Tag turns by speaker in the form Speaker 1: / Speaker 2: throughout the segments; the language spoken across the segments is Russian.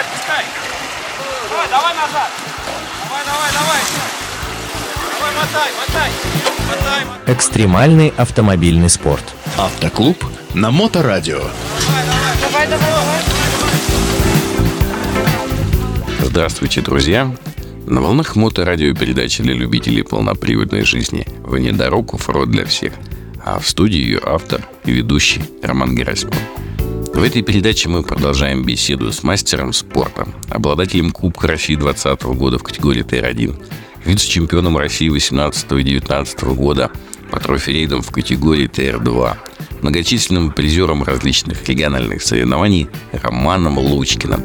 Speaker 1: отпускай. Давай, давай назад. Давай, давай, давай. Давай, мотай, мотай. Мотай, мотай.
Speaker 2: Экстремальный автомобильный спорт.
Speaker 3: Автоклуб на Моторадио.
Speaker 4: Давай, давай, давай.
Speaker 5: Здравствуйте, друзья! На волнах моторадио передачи для любителей полноприводной жизни «Вне дорог оффроуд для всех», а в студии ее автор и ведущий Роман Герасимов. В этой передаче мы продолжаем беседу с мастером спорта, обладателем Кубка России 2020 года в категории ТР-1, вице-чемпионом России 18 и 19 года по трофи-рейдам в категории ТР-2, многочисленным призером различных региональных соревнований Романом Лучкиным.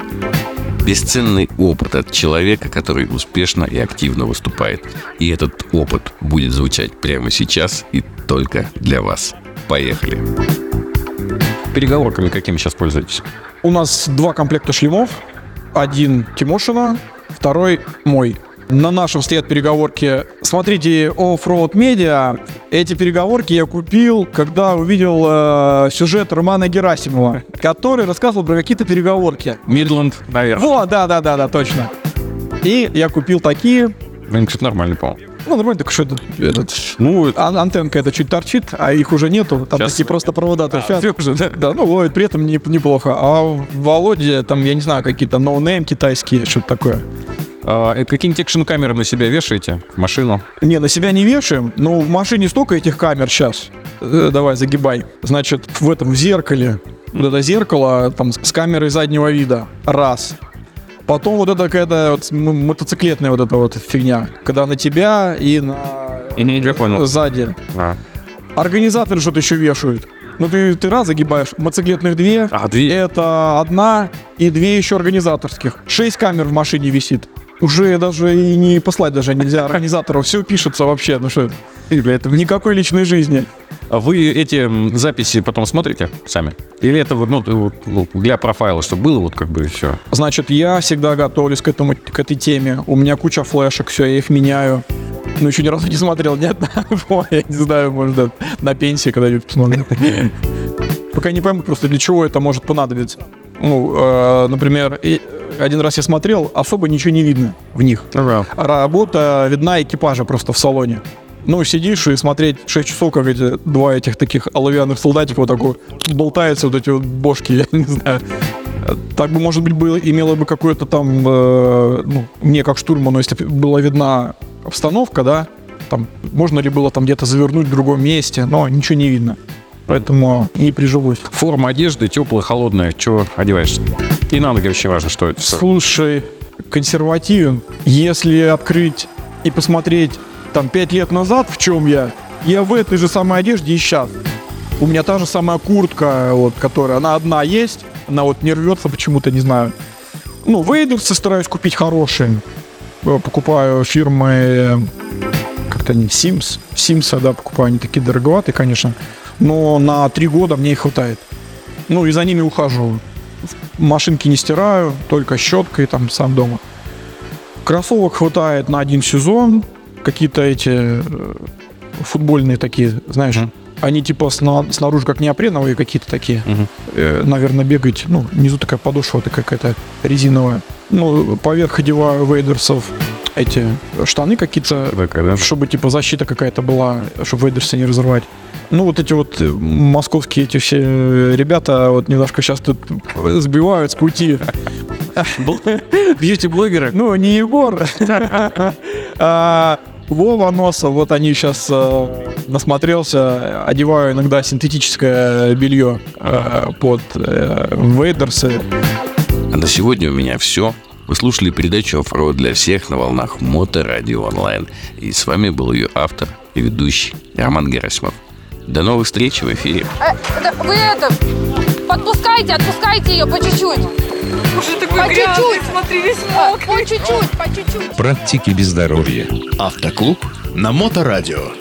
Speaker 5: Бесценный опыт от человека, который успешно и активно выступает. И этот опыт будет звучать прямо сейчас и только для вас. Поехали! Переговорками какими сейчас пользуетесь?
Speaker 6: У нас два комплекта шлемов. Один Тимошина, второй мой. На нашем стоят переговорки. Смотрите, Offroad Media. Эти переговорки я купил, когда увидел э, сюжет Романа Герасимова, который рассказывал про какие-то переговорки.
Speaker 5: Мидланд, наверное.
Speaker 6: Вот, да, да, да, да, точно. И я купил такие.
Speaker 5: Блин, кстати, нормальный, по
Speaker 6: Ну, нормально, так что это, этот,
Speaker 5: Ну,
Speaker 6: ан- антенка это чуть торчит, а их уже нету. Там
Speaker 5: Щас-
Speaker 6: такие просто провода торчат.
Speaker 5: всё уже, да.
Speaker 6: Да, ну ловит при этом не- неплохо. А в Володе, там, я не знаю, какие-то no-name китайские, что-то такое.
Speaker 5: а, какие-нибудь экшн-камеры на себя вешаете в машину?
Speaker 6: Не, на себя не вешаем, но в машине столько этих камер сейчас. Э, давай, загибай. Значит, в этом в зеркале. Вот это зеркало там с с камерой заднего вида. Раз. Потом вот это какая-то вот мотоциклетная вот эта вот фигня. Когда на тебя и на
Speaker 5: Я понял.
Speaker 6: сзади.
Speaker 5: А.
Speaker 6: Организаторы что-то еще вешают. Ну ты, ты раз загибаешь, мотоциклетных две.
Speaker 5: А, две.
Speaker 6: Это одна и две еще организаторских. Шесть камер в машине висит. Уже даже и не послать даже нельзя организатору. Все пишется вообще. Ну что, это никакой личной жизни.
Speaker 5: А вы эти записи потом смотрите сами? Или это вот, ну, вот, ну, для профайла, чтобы было вот как бы все?
Speaker 6: Значит, я всегда готовлюсь к этому, к этой теме. У меня куча флешек, все, я их меняю. Ну, еще ни разу не смотрел ни одного. Я не знаю, может, да, на пенсии когда-нибудь посмотрю. Пока не пойму просто, для чего это может понадобиться. Ну, э, например, один раз я смотрел, особо ничего не видно в них. Работа видна экипажа просто в салоне. Ну, сидишь и смотреть 6 часов, как эти два этих таких оловянных солдатика вот такой болтаются, вот эти вот бошки, я не знаю. Так бы, может быть, было, имело бы какое-то там, э, ну, мне как штурману, если бы была видна обстановка, да, там, можно ли было там где-то завернуть в другом месте, но ничего не видно. Поэтому не прижилось.
Speaker 5: Форма одежды, теплая, холодная, что одеваешься? И на ноги очень важно, что это всё.
Speaker 6: Слушай, консервативен. Если открыть и посмотреть там пять лет назад, в чем я, я в этой же самой одежде и сейчас. У меня та же самая куртка, вот, которая, она одна есть, она вот не рвется почему-то, не знаю. Ну, вейдерсы стараюсь купить хорошие. Э, Покупаю фирмы, как-то они, Sims. Sims, да, покупаю, они такие дороговатые, конечно. Но на три года мне их хватает. Ну, и за ними ухаживаю. Машинки не стираю, только щеткой там сам дома. Кроссовок хватает на один сезон. Какие-то эти э, футбольные такие, знаешь, они типа сна- снаружи как неопреновые какие-то такие. Э, наверное, бегать. Ну, внизу такая подошва такая какая-то резиновая. Ну, поверх одеваю вейдерсов эти штаны какие-то, чтобы типа защита какая-то была, чтобы вейдерсы не разорвать. Ну, вот эти вот э, московские эти все э, ребята вот немножко сейчас тут сбивают с пути.
Speaker 5: Бьюти-блогеры?
Speaker 6: Ну, не Егор, а Вова Носов. Вот они сейчас насмотрелся. Одеваю иногда синтетическое белье э, под э, вейдерсы.
Speaker 5: А на сегодня у меня все. Вы слушали передачу «Оффроуд для всех» на волнах Моторадио онлайн. И с вами был ее автор и ведущий Роман Герасимов. До новых встреч в эфире.
Speaker 4: Э, да вы это, подпускайте, отпускайте ее по чуть-чуть.
Speaker 7: Уже такой
Speaker 4: По
Speaker 7: грязный,
Speaker 4: чуть-чуть.
Speaker 7: смотри, весь
Speaker 4: По
Speaker 7: мокрый.
Speaker 4: чуть-чуть, по чуть-чуть.
Speaker 2: Практики без здоровья.
Speaker 3: Автоклуб на Моторадио.